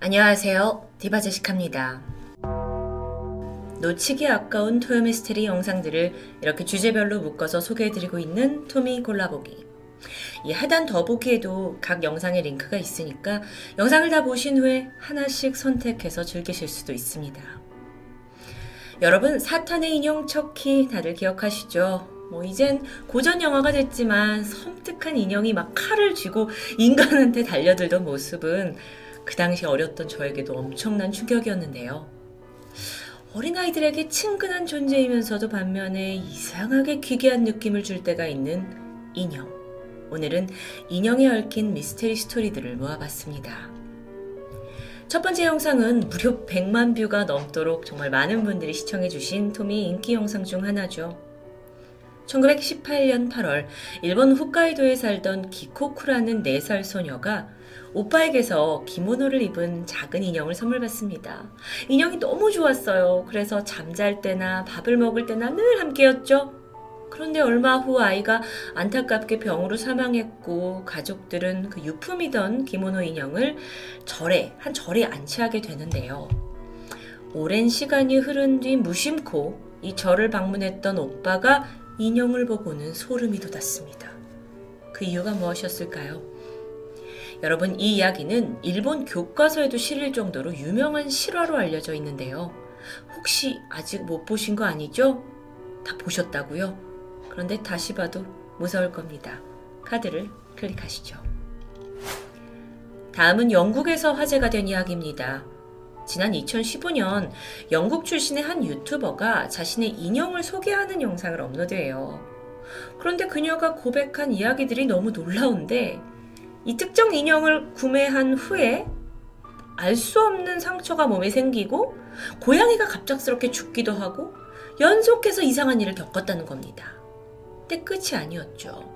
안녕하세요. 디바제식합니다. 놓치기 아까운 토요미스테리 영상들을 이렇게 주제별로 묶어서 소개해드리고 있는 토미 골라보기. 이 하단 더보기에도 각 영상의 링크가 있으니까 영상을 다 보신 후에 하나씩 선택해서 즐기실 수도 있습니다. 여러분, 사탄의 인형 척키 다들 기억하시죠? 뭐 이젠 고전 영화가 됐지만 섬뜩한 인형이 막 칼을 쥐고 인간한테 달려들던 모습은 그 당시 어렸던 저에게도 엄청난 충격이었는데요. 어린아이들에게 친근한 존재이면서도 반면에 이상하게 기괴한 느낌을 줄 때가 있는 인형. 오늘은 인형에 얽힌 미스테리 스토리들을 모아봤습니다. 첫 번째 영상은 무려 100만 뷰가 넘도록 정말 많은 분들이 시청해주신 토미 인기 영상 중 하나죠. 1918년 8월 일본 홋카이도에 살던 기코쿠라는 4살 소녀가 오빠에게서 기모노를 입은 작은 인형을 선물 받습니다. 인형이 너무 좋았어요. 그래서 잠잘 때나 밥을 먹을 때나 늘 함께였죠. 그런데 얼마 후 아이가 안타깝게 병으로 사망했고 가족들은 그 유품이던 기모노 인형을 절에 한 절에 안치하게 되는데요. 오랜 시간이 흐른 뒤 무심코 이 절을 방문했던 오빠가 인형을 보고는 소름이 돋았습니다. 그 이유가 무엇이었을까요? 여러분, 이 이야기는 일본 교과서에도 실릴 정도로 유명한 실화로 알려져 있는데요. 혹시 아직 못 보신 거 아니죠? 다 보셨다고요? 그런데 다시 봐도 무서울 겁니다. 카드를 클릭하시죠. 다음은 영국에서 화제가 된 이야기입니다. 지난 2015년 영국 출신의 한 유튜버가 자신의 인형을 소개하는 영상을 업로드해요. 그런데 그녀가 고백한 이야기들이 너무 놀라운데 이 특정 인형을 구매한 후에 알 수 없는 상처가 몸에 생기고 고양이가 갑작스럽게 죽기도 하고 연속해서 이상한 일을 겪었다는 겁니다. 근데 끝이 아니었죠.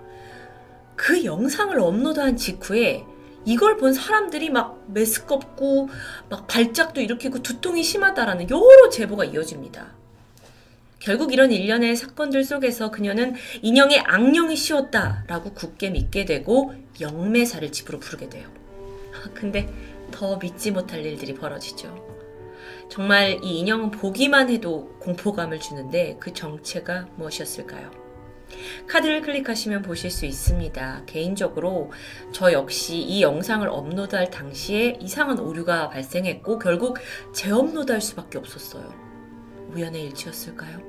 그 영상을 업로드한 직후에 이걸 본 사람들이 막 메스껍고 막 발작도 일으키고 두통이 심하다라는 여러 제보가 이어집니다. 결국 이런 일련의 사건들 속에서 그녀는 인형에 악령이 씌웠다라고 굳게 믿게 되고 영매사를 집으로 부르게 돼요. 아, 근데 더 믿지 못할 일들이 벌어지죠. 정말 이 인형은 보기만 해도 공포감을 주는데 그 정체가 무엇이었을까요? 카드를 클릭하시면 보실 수 있습니다. 개인적으로 저 역시 이 영상을 업로드할 당시에 이상한 오류가 발생했고 결국 재업로드할 수밖에 없었어요. 우연의 일치였을까요?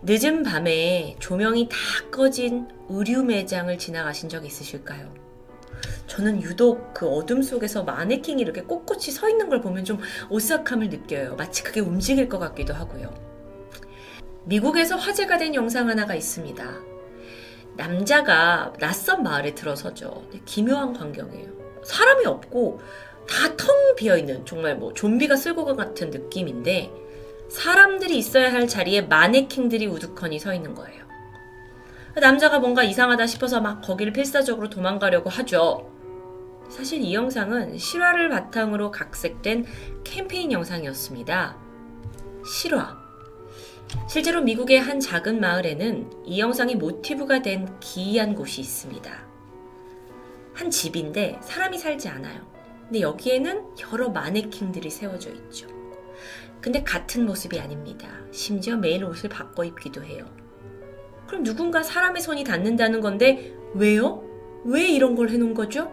늦은 밤에 조명이 다 꺼진 의류 매장을 지나가신 적 있으실까요? 저는 유독 그 어둠 속에서 마네킹이 이렇게 꼿꼿이 서 있는 걸 보면 좀 오싹함을 느껴요. 마치 그게 움직일 것 같기도 하고요. 미국에서 화제가 된 영상 하나가 있습니다. 남자가 낯선 마을에 들어서죠. 기묘한 광경이에요. 사람이 없고 다 텅 비어 있는 정말 뭐 좀비가 쓸고 간 같은 느낌인데 사람들이 있어야 할 자리에 마네킹들이 우두커니 서 있는 거예요. 남자가 뭔가 이상하다 싶어서 막 거기를 필사적으로 도망가려고 하죠. 사실 이 영상은 실화를 바탕으로 각색된 캠페인 영상이었습니다. 실화. 실제로 미국의 한 작은 마을에는 이 영상이 모티브가 된 기이한 곳이 있습니다. 한 집인데 사람이 살지 않아요. 근데 여기에는 여러 마네킹들이 세워져 있죠. 근데 같은 모습이 아닙니다. 심지어 매일 옷을 바꿔 입기도 해요. 그럼 누군가 사람의 손이 닿는다는 건데 왜요? 왜 이런 걸 해놓은 거죠?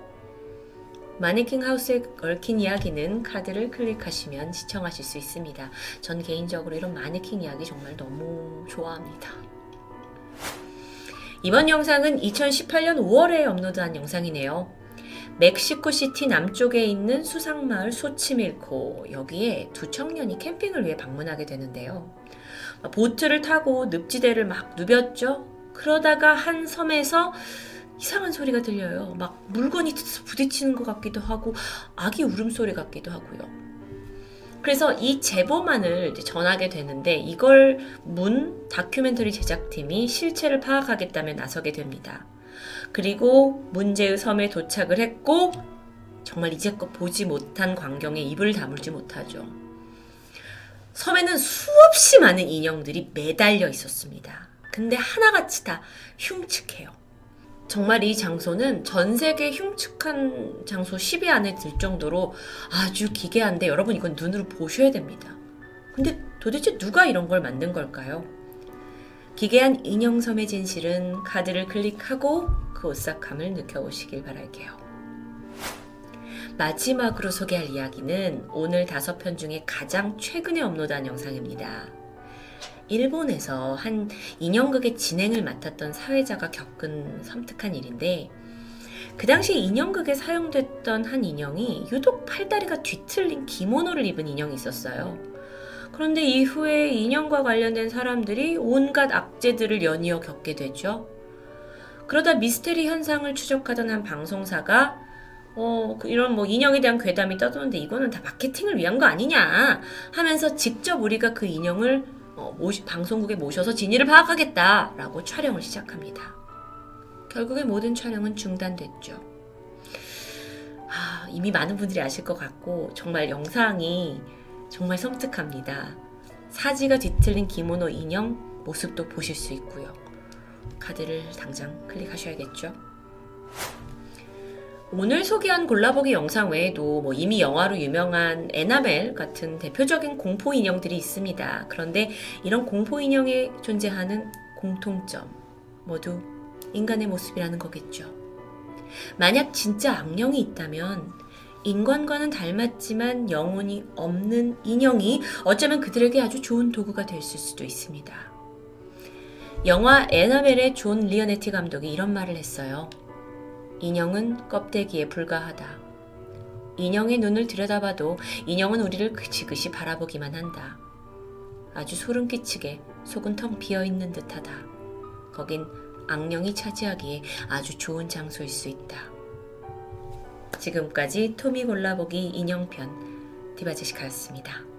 마네킹 하우스에 얽힌 이야기는 카드를 클릭하시면 시청하실 수 있습니다. 전 개인적으로 이런 마네킹 이야기 정말 너무 좋아합니다. 이번 영상은 2018년 5월에 업로드한 영상이네요. 멕시코시티 남쪽에 있는 수상마을 소치밀코 여기에 두 청년이 캠핑을 위해 방문하게 되는데요. 보트를 타고 늪지대를 막 누볐죠. 그러다가 한 섬에서 이상한 소리가 들려요. 막 물건이 부딪히는 것 같기도 하고 아기 울음소리 같기도 하고요. 그래서 이 제보만을 전하게 되는데 이걸 문 다큐멘터리 제작팀이 실체를 파악하겠다며 나서게 됩니다. 그리고 문제의 섬에 도착을 했고 정말 이제껏 보지 못한 광경에 입을 다물지 못하죠. 섬에는 수없이 많은 인형들이 매달려 있었습니다. 근데 하나같이 다 흉측해요. 정말 이 장소는 전 세계 흉측한 장소 10위 안에 들 정도로 아주 기괴한데 여러분 이건 눈으로 보셔야 됩니다. 근데 도대체 누가 이런 걸 만든 걸까요? 기괴한 인형섬의 진실은 카드를 클릭하고 그 오싹함을 느껴보시길 바랄게요. 마지막으로 소개할 이야기는 오늘 다섯 편 중에 가장 최근에 업로드한 영상입니다. 일본에서 한 인형극의 진행을 맡았던 사회자가 겪은 섬뜩한 일인데 그 당시 인형극에 사용됐던 한 인형이 유독 팔다리가 뒤틀린 기모노를 입은 인형이 있었어요. 그런데 이후에 인형과 관련된 사람들이 온갖 악재들을 연이어 겪게 되죠. 그러다 미스테리 현상을 추적하던 한 방송사가 어, 그 이런 뭐 인형에 대한 괴담이 떠도는데 이거는 다 마케팅을 위한 거 아니냐 하면서 직접 우리가 그 인형을 어, 모시, 방송국에 모셔서 진위를 파악하겠다라고 촬영을 시작합니다. 결국에 모든 촬영은 중단됐죠. 아, 이미 많은 분들이 아실 것 같고 정말 영상이 정말 섬뜩합니다. 사지가 뒤틀린 기모노 인형 모습도 보실 수 있고요. 카드를 당장 클릭하셔야겠죠. 오늘 소개한 골라보기 영상 외에도 뭐 이미 영화로 유명한 에나멜 같은 대표적인 공포 인형들이 있습니다. 그런데 이런 공포 인형에 존재하는 공통점 모두 인간의 모습이라는 거겠죠. 만약 진짜 악령이 있다면 인간과는 닮았지만 영혼이 없는 인형이 어쩌면 그들에게 아주 좋은 도구가 됐을 수도 있습니다. 영화 애나벨의 존 레오네티 감독이 이런 말을 했어요. 인형은 껍데기에 불과하다. 인형의 눈을 들여다봐도 인형은 우리를 그지그시 바라보기만 한다. 아주 소름 끼치게 속은 텅 비어 있는 듯하다. 거긴 악령이 차지하기에 아주 좋은 장소일 수 있다. 지금까지 토미 골라보기 인형편 디바제시카였습니다.